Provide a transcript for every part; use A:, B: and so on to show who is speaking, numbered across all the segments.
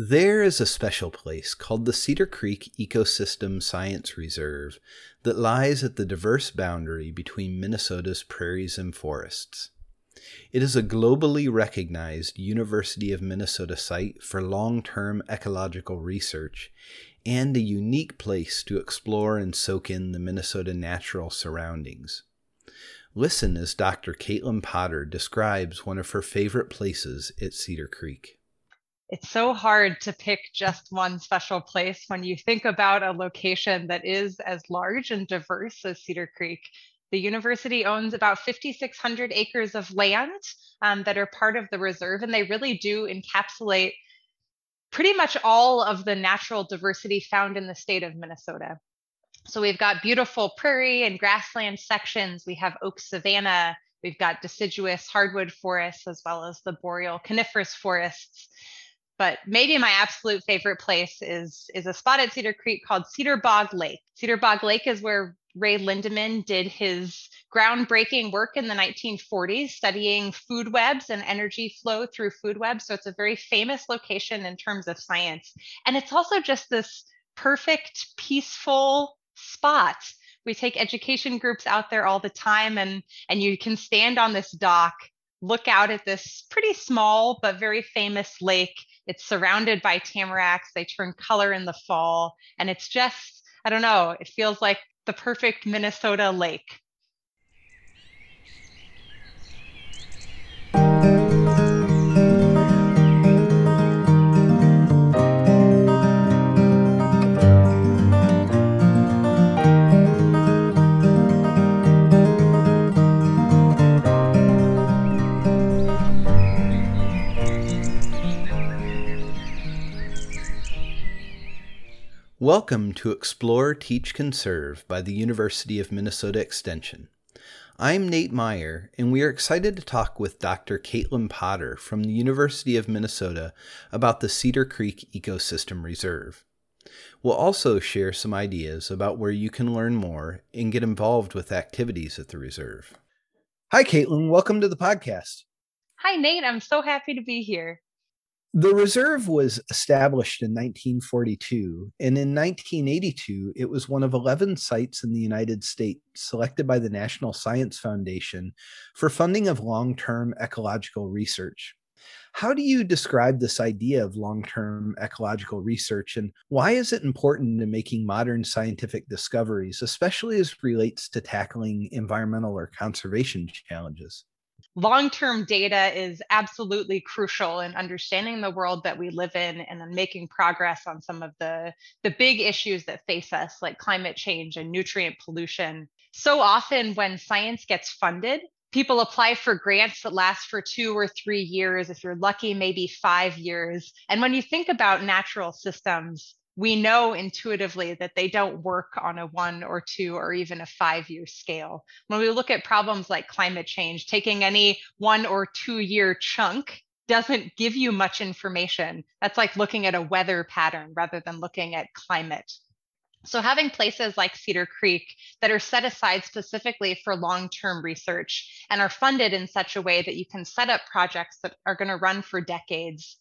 A: There is a special place called the Cedar Creek Ecosystem Science Reserve that lies at the diverse boundary between Minnesota's prairies and forests. It is a globally recognized University of Minnesota site for long term ecological research and a unique place to explore and soak in the Minnesota natural surroundings. Listen as Dr. Caitlin Potter describes one of her favorite places at Cedar Creek
B: it's so hard to pick just one special place when you think about a location that is as large and diverse as Cedar Creek. The university owns about 5,600 acres of land um, that are part of the reserve, and they really do encapsulate pretty much all of the natural diversity found in the state of Minnesota. So we've got beautiful prairie and grassland sections. We have oak savanna. We've got deciduous hardwood forests as well as the boreal coniferous forests but maybe my absolute favorite place is is a spot at Cedar Creek called Cedar Bog Lake. Cedar Bog Lake is where Ray Lindeman did his groundbreaking work in the 1940s studying food webs and energy flow through food webs. So it's a very famous location in terms of science. And it's also just this perfect, peaceful spot. We take education groups out there all the time and and you can stand on this dock, look out at this pretty small but very famous lake it's surrounded by tamaracks. They turn color in the fall. And it's just, I don't know, it feels like the perfect Minnesota lake.
A: Welcome to Explore, Teach, Conserve by the University of Minnesota Extension. I'm Nate Meyer, and we are excited to talk with Dr. Caitlin Potter from the University of Minnesota about the Cedar Creek Ecosystem Reserve. We'll also share some ideas about where you can learn more and get involved with activities at the reserve. Hi, Caitlin. Welcome to the podcast.
B: Hi, Nate. I'm so happy to be here.
A: The reserve was established in 1942, and in 1982, it was one of 11 sites in the United States selected by the National Science Foundation for funding of long term ecological research. How do you describe this idea of long term ecological research, and why is it important in making modern scientific discoveries, especially as relates to tackling environmental or conservation challenges?
B: Long-term data is absolutely crucial in understanding the world that we live in and then making progress on some of the, the big issues that face us like climate change and nutrient pollution. So often when science gets funded people apply for grants that last for two or three years. If you're lucky maybe five years. And when you think about natural systems we know intuitively that they don't work on a one or two or even a five year scale. When we look at problems like climate change, taking any one or two year chunk doesn't give you much information. That's like looking at a weather pattern rather than looking at climate. So, having places like Cedar Creek that are set aside specifically for long term research and are funded in such a way that you can set up projects that are going to run for decades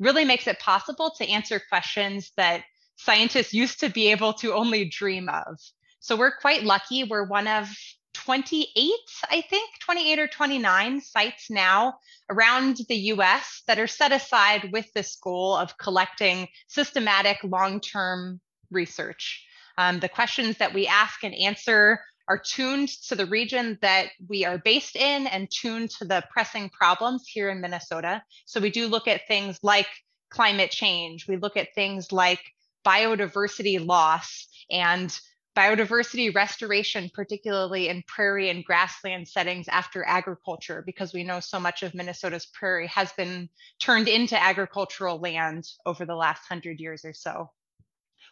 B: really makes it possible to answer questions that scientists used to be able to only dream of. So we're quite lucky. We're one of 28, I think, 28 or 29 sites now around the US that are set aside with this goal of collecting systematic long term research. Um, the questions that we ask and answer are tuned to the region that we are based in and tuned to the pressing problems here in Minnesota. So we do look at things like climate change, we look at things like biodiversity loss and biodiversity restoration, particularly in prairie and grassland settings after agriculture, because we know so much of Minnesota's prairie has been turned into agricultural land over the last hundred years or so.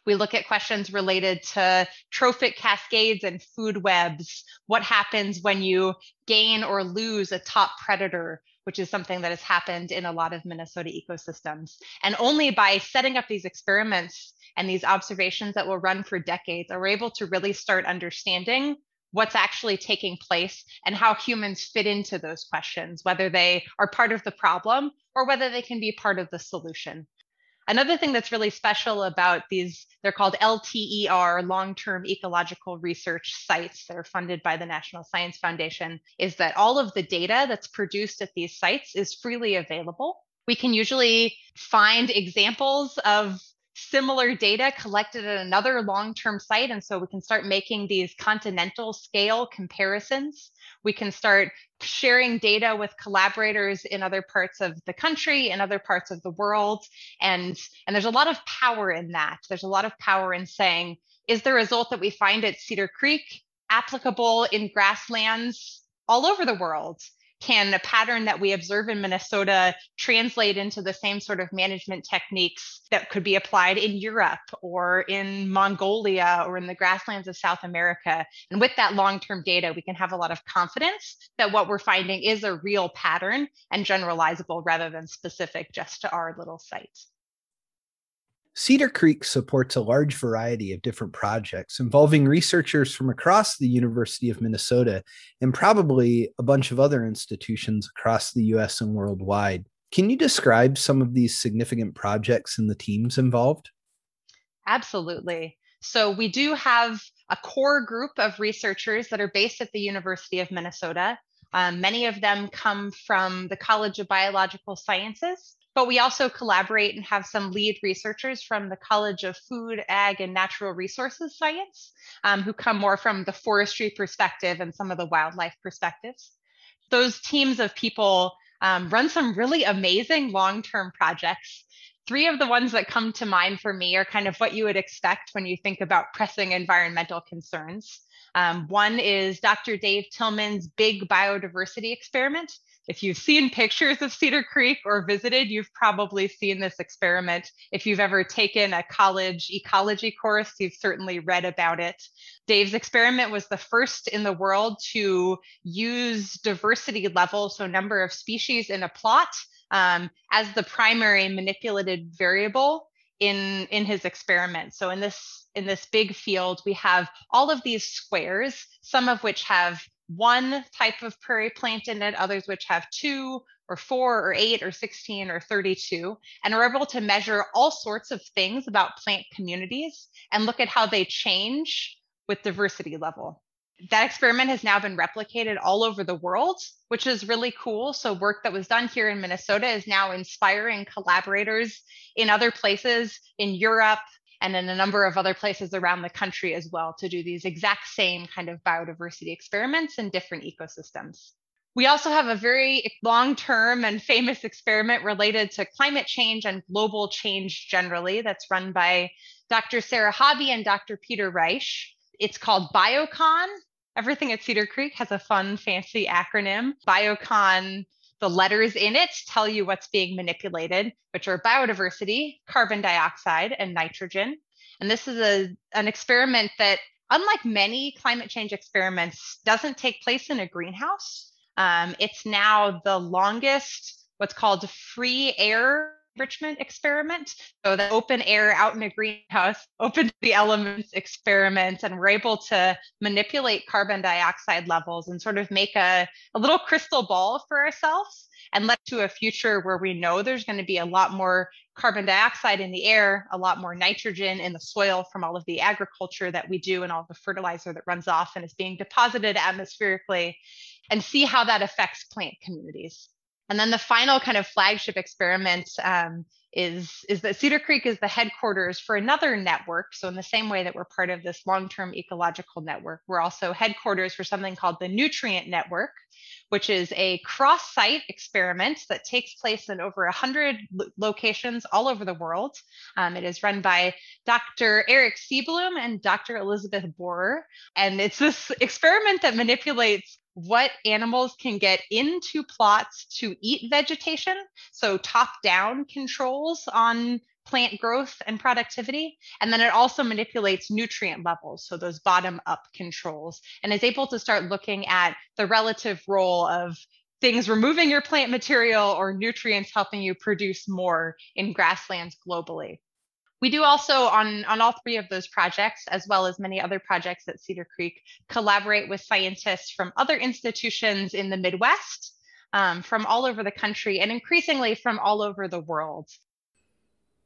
B: We look at questions related to trophic cascades and food webs. What happens when you gain or lose a top predator? Which is something that has happened in a lot of Minnesota ecosystems. And only by setting up these experiments and these observations that will run for decades are we able to really start understanding what's actually taking place and how humans fit into those questions, whether they are part of the problem or whether they can be part of the solution. Another thing that's really special about these, they're called LTER, long term ecological research sites that are funded by the National Science Foundation, is that all of the data that's produced at these sites is freely available. We can usually find examples of similar data collected at another long term site. And so we can start making these continental scale comparisons. We can start sharing data with collaborators in other parts of the country and other parts of the world. And, and there's a lot of power in that. There's a lot of power in saying, is the result that we find at Cedar Creek applicable in grasslands all over the world? Can a pattern that we observe in Minnesota translate into the same sort of management techniques that could be applied in Europe or in Mongolia or in the grasslands of South America? And with that long term data, we can have a lot of confidence that what we're finding is a real pattern and generalizable rather than specific just to our little sites.
A: Cedar Creek supports a large variety of different projects involving researchers from across the University of Minnesota and probably a bunch of other institutions across the US and worldwide. Can you describe some of these significant projects and the teams involved?
B: Absolutely. So, we do have a core group of researchers that are based at the University of Minnesota. Um, many of them come from the College of Biological Sciences, but we also collaborate and have some lead researchers from the College of Food, Ag, and Natural Resources Science um, who come more from the forestry perspective and some of the wildlife perspectives. Those teams of people um, run some really amazing long term projects. Three of the ones that come to mind for me are kind of what you would expect when you think about pressing environmental concerns. Um, one is Dr. Dave Tilman's big biodiversity experiment. If you've seen pictures of Cedar Creek or visited, you've probably seen this experiment. If you've ever taken a college ecology course, you've certainly read about it. Dave's experiment was the first in the world to use diversity level, so number of species in a plot, um, as the primary manipulated variable in in his experiment so in this in this big field we have all of these squares some of which have one type of prairie plant in it, others which have two or four or eight or 16 or 32, and are able to measure all sorts of things about plant communities and look at how they change with diversity level. That experiment has now been replicated all over the world, which is really cool. So, work that was done here in Minnesota is now inspiring collaborators in other places in Europe, and in a number of other places around the country as well to do these exact same kind of biodiversity experiments in different ecosystems. We also have a very long term and famous experiment related to climate change and global change generally that's run by Dr. Sarah Hobbie and Dr. Peter Reich. It's called BioCon. Everything at Cedar Creek has a fun, fancy acronym. BioCon the letters in it tell you what's being manipulated, which are biodiversity, carbon dioxide, and nitrogen. And this is a, an experiment that, unlike many climate change experiments, doesn't take place in a greenhouse. Um, it's now the longest, what's called free air enrichment experiment. So the open air out in a greenhouse, open to the elements experiment, and we're able to manipulate carbon dioxide levels and sort of make a, a little crystal ball for ourselves and let to a future where we know there's going to be a lot more carbon dioxide in the air, a lot more nitrogen in the soil from all of the agriculture that we do and all the fertilizer that runs off and is being deposited atmospherically, and see how that affects plant communities. And then the final kind of flagship experiment um, is, is that Cedar Creek is the headquarters for another network. So in the same way that we're part of this long-term ecological network, we're also headquarters for something called the Nutrient Network, which is a cross-site experiment that takes place in over 100 lo- locations all over the world. Um, it is run by Dr. Eric Seabloom and Dr. Elizabeth Borer. And it's this experiment that manipulates what animals can get into plots to eat vegetation. So, top down controls on plant growth and productivity. And then it also manipulates nutrient levels, so those bottom up controls, and is able to start looking at the relative role of things removing your plant material or nutrients helping you produce more in grasslands globally. We do also on, on all three of those projects, as well as many other projects at Cedar Creek, collaborate with scientists from other institutions in the Midwest, um, from all over the country, and increasingly from all over the world.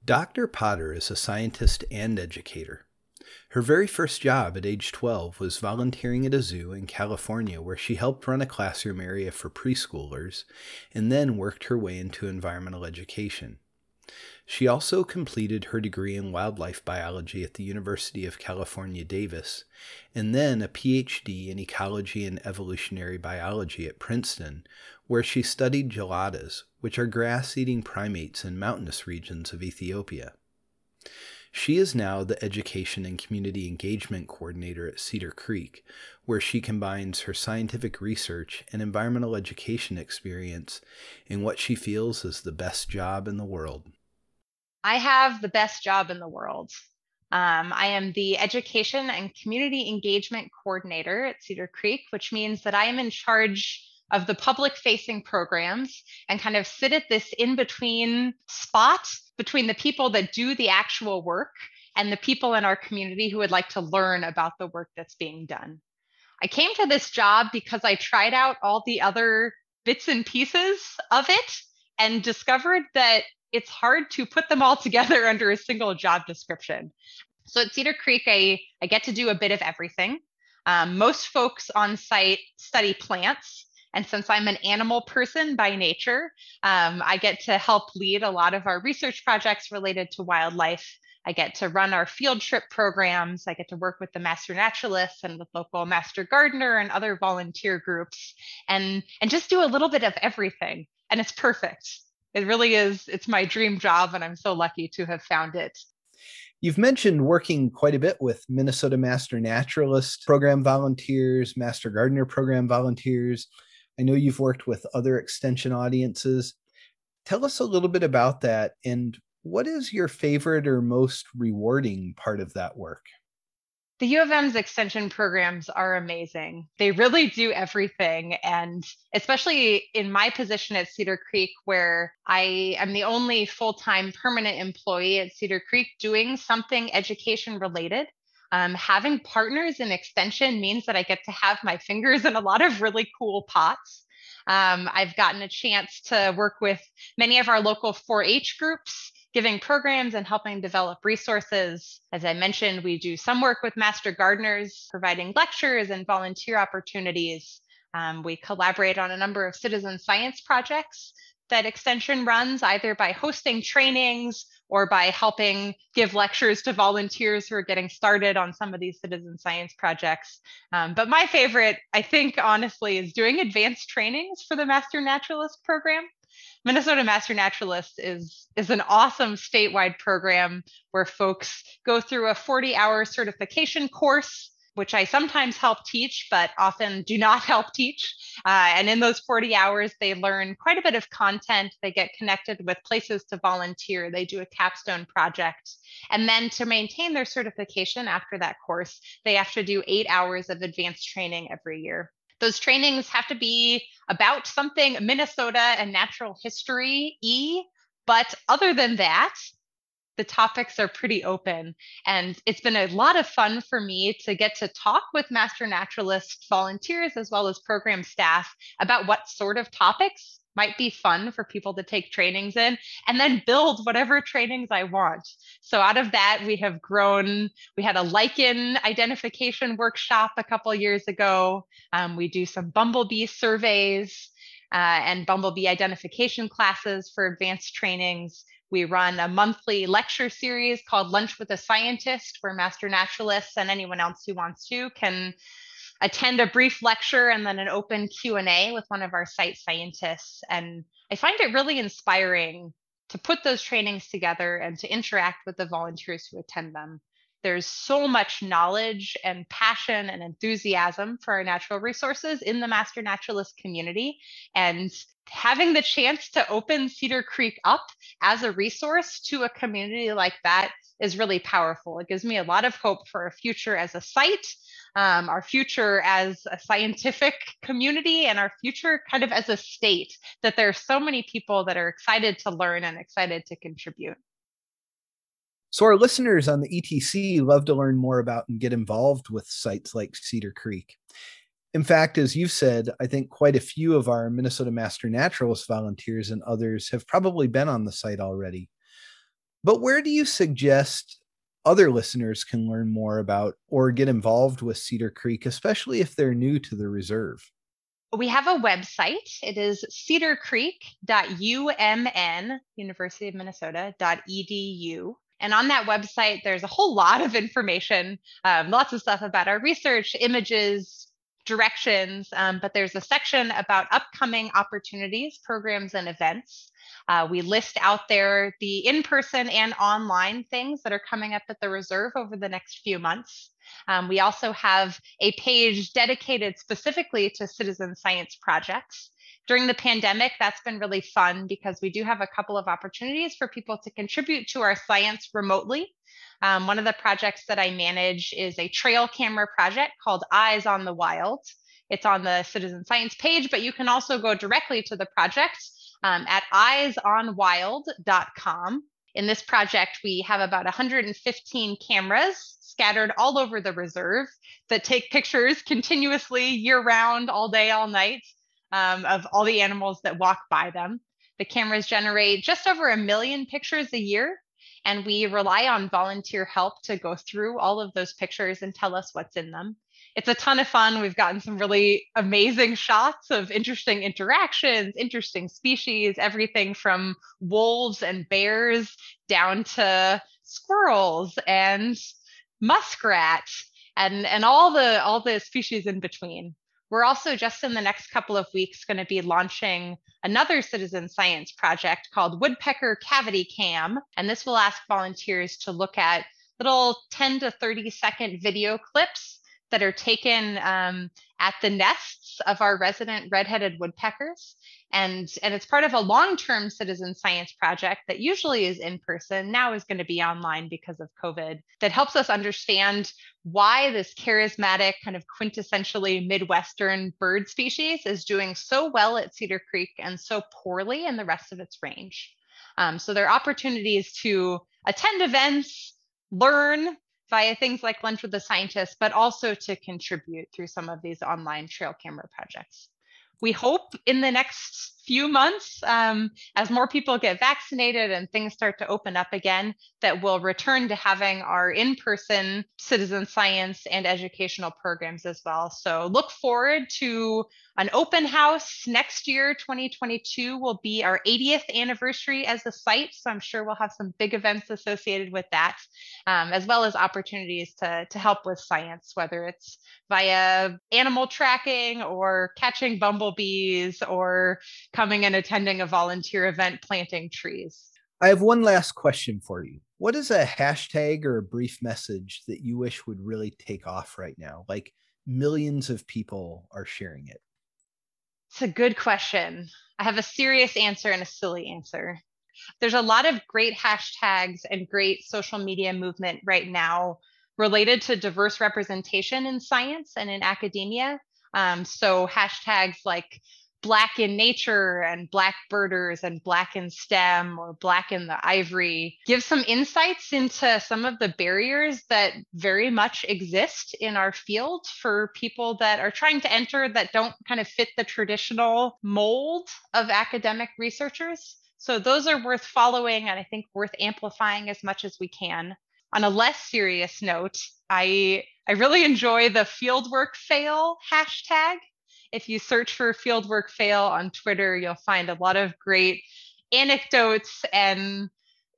A: Dr. Potter is a scientist and educator. Her very first job at age 12 was volunteering at a zoo in California, where she helped run a classroom area for preschoolers and then worked her way into environmental education. She also completed her degree in wildlife biology at the University of California, Davis, and then a PhD in ecology and evolutionary biology at Princeton, where she studied geladas, which are grass eating primates in mountainous regions of Ethiopia. She is now the Education and Community Engagement Coordinator at Cedar Creek, where she combines her scientific research and environmental education experience in what she feels is the best job in the world.
B: I have the best job in the world. Um, I am the Education and Community Engagement Coordinator at Cedar Creek, which means that I am in charge of the public facing programs and kind of sit at this in between spot between the people that do the actual work and the people in our community who would like to learn about the work that's being done. I came to this job because I tried out all the other bits and pieces of it and discovered that it's hard to put them all together under a single job description. So at Cedar Creek, I, I get to do a bit of everything. Um, most folks on site study plants and since I'm an animal person by nature, um, I get to help lead a lot of our research projects related to wildlife. I get to run our field trip programs. I get to work with the master naturalists and with local master gardener and other volunteer groups and, and just do a little bit of everything. And it's perfect. It really is. It's my dream job, and I'm so lucky to have found it.
A: You've mentioned working quite a bit with Minnesota Master Naturalist Program volunteers, Master Gardener Program volunteers. I know you've worked with other extension audiences. Tell us a little bit about that and what is your favorite or most rewarding part of that work?
B: The U of M's extension programs are amazing. They really do everything. And especially in my position at Cedar Creek, where I am the only full time permanent employee at Cedar Creek doing something education related, um, having partners in extension means that I get to have my fingers in a lot of really cool pots. Um, I've gotten a chance to work with many of our local 4 H groups, giving programs and helping develop resources. As I mentioned, we do some work with master gardeners, providing lectures and volunteer opportunities. Um, we collaborate on a number of citizen science projects that Extension runs, either by hosting trainings or by helping give lectures to volunteers who are getting started on some of these citizen science projects. Um, but my favorite, I think, honestly, is doing advanced trainings for the Master Naturalist program. Minnesota Master Naturalist is, is an awesome statewide program where folks go through a 40 hour certification course which I sometimes help teach, but often do not help teach. Uh, and in those 40 hours, they learn quite a bit of content. They get connected with places to volunteer. They do a capstone project. And then to maintain their certification after that course, they have to do eight hours of advanced training every year. Those trainings have to be about something Minnesota and natural history E. But other than that, the topics are pretty open. And it's been a lot of fun for me to get to talk with Master Naturalist volunteers as well as program staff about what sort of topics might be fun for people to take trainings in and then build whatever trainings I want. So out of that, we have grown. We had a lichen identification workshop a couple years ago. Um, we do some bumblebee surveys uh, and bumblebee identification classes for advanced trainings. We run a monthly lecture series called Lunch with a Scientist, where master naturalists and anyone else who wants to can attend a brief lecture and then an open Q&A with one of our site scientists. And I find it really inspiring to put those trainings together and to interact with the volunteers who attend them. There's so much knowledge and passion and enthusiasm for our natural resources in the Master Naturalist community. And having the chance to open Cedar Creek up as a resource to a community like that is really powerful. It gives me a lot of hope for a future as a site, um, our future as a scientific community, and our future kind of as a state, that there are so many people that are excited to learn and excited to contribute.
A: So, our listeners on the ETC love to learn more about and get involved with sites like Cedar Creek. In fact, as you've said, I think quite a few of our Minnesota Master Naturalist volunteers and others have probably been on the site already. But where do you suggest other listeners can learn more about or get involved with Cedar Creek, especially if they're new to the reserve?
B: We have a website. It is cedarcreek.umn, University of Minnesota.edu. And on that website, there's a whole lot of information, um, lots of stuff about our research, images, directions, um, but there's a section about upcoming opportunities, programs, and events. Uh, we list out there the in person and online things that are coming up at the reserve over the next few months. Um, we also have a page dedicated specifically to citizen science projects. During the pandemic, that's been really fun because we do have a couple of opportunities for people to contribute to our science remotely. Um, one of the projects that I manage is a trail camera project called Eyes on the Wild. It's on the citizen science page, but you can also go directly to the project um, at eyesonwild.com. In this project, we have about 115 cameras scattered all over the reserve that take pictures continuously year round, all day, all night um, of all the animals that walk by them. The cameras generate just over a million pictures a year, and we rely on volunteer help to go through all of those pictures and tell us what's in them it's a ton of fun. We've gotten some really amazing shots of interesting interactions, interesting species, everything from wolves and bears down to squirrels and muskrats and and all the all the species in between. We're also just in the next couple of weeks going to be launching another citizen science project called Woodpecker Cavity Cam. And this will ask volunteers to look at little 10 to 30 second video clips that are taken um, at the nests of our resident red-headed woodpeckers. And, and it's part of a long-term citizen science project that usually is in person, now is going to be online because of COVID, that helps us understand why this charismatic, kind of quintessentially Midwestern bird species is doing so well at Cedar Creek and so poorly in the rest of its range. Um, so there are opportunities to attend events, learn, via things like Lunch with the Scientist, but also to contribute through some of these online trail camera projects. We hope in the next few months, um, as more people get vaccinated and things start to open up again, that we'll return to having our in person citizen science and educational programs as well. So look forward to an open house next year, 2022, will be our 80th anniversary as a site. So I'm sure we'll have some big events associated with that, um, as well as opportunities to, to help with science, whether it's via animal tracking or catching bumblebees or coming and attending a volunteer event planting trees.
A: I have one last question for you. What is a hashtag or a brief message that you wish would really take off right now? Like millions of people are sharing it.
B: It's a good question. I have a serious answer and a silly answer. There's a lot of great hashtags and great social media movement right now related to diverse representation in science and in academia. Um, so hashtags like black in nature and black birders and black in STEM or black in the ivory give some insights into some of the barriers that very much exist in our field for people that are trying to enter that don't kind of fit the traditional mold of academic researchers. So those are worth following and I think worth amplifying as much as we can. On a less serious note, I I really enjoy the fieldwork fail hashtag if you search for fieldwork fail on Twitter, you'll find a lot of great anecdotes and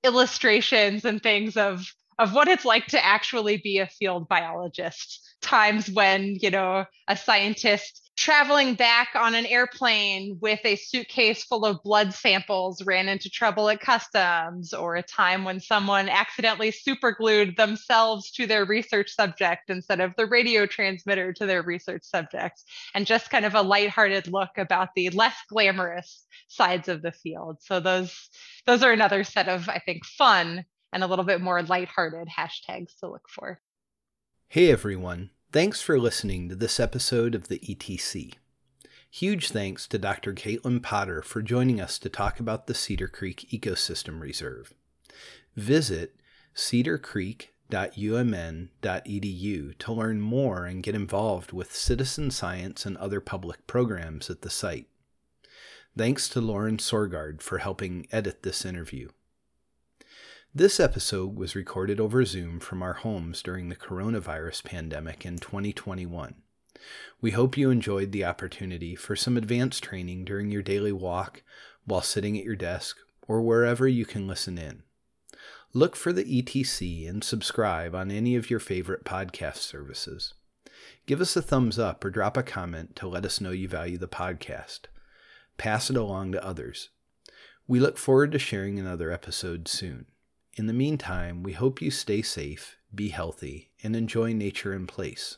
B: illustrations and things of of what it's like to actually be a field biologist. Times when you know a scientist traveling back on an airplane with a suitcase full of blood samples ran into trouble at customs, or a time when someone accidentally superglued themselves to their research subject instead of the radio transmitter to their research subject, and just kind of a lighthearted look about the less glamorous sides of the field. So those those are another set of, I think, fun and a little bit more lighthearted hashtags to look for.
A: Hey everyone. Thanks for listening to this episode of the ETC. Huge thanks to Dr. Caitlin Potter for joining us to talk about the Cedar Creek Ecosystem Reserve. Visit cedarcreek.umn.edu to learn more and get involved with citizen science and other public programs at the site. Thanks to Lauren Sorgard for helping edit this interview. This episode was recorded over Zoom from our homes during the coronavirus pandemic in 2021. We hope you enjoyed the opportunity for some advanced training during your daily walk, while sitting at your desk, or wherever you can listen in. Look for the ETC and subscribe on any of your favorite podcast services. Give us a thumbs up or drop a comment to let us know you value the podcast. Pass it along to others. We look forward to sharing another episode soon. In the meantime, we hope you stay safe, be healthy, and enjoy nature in place.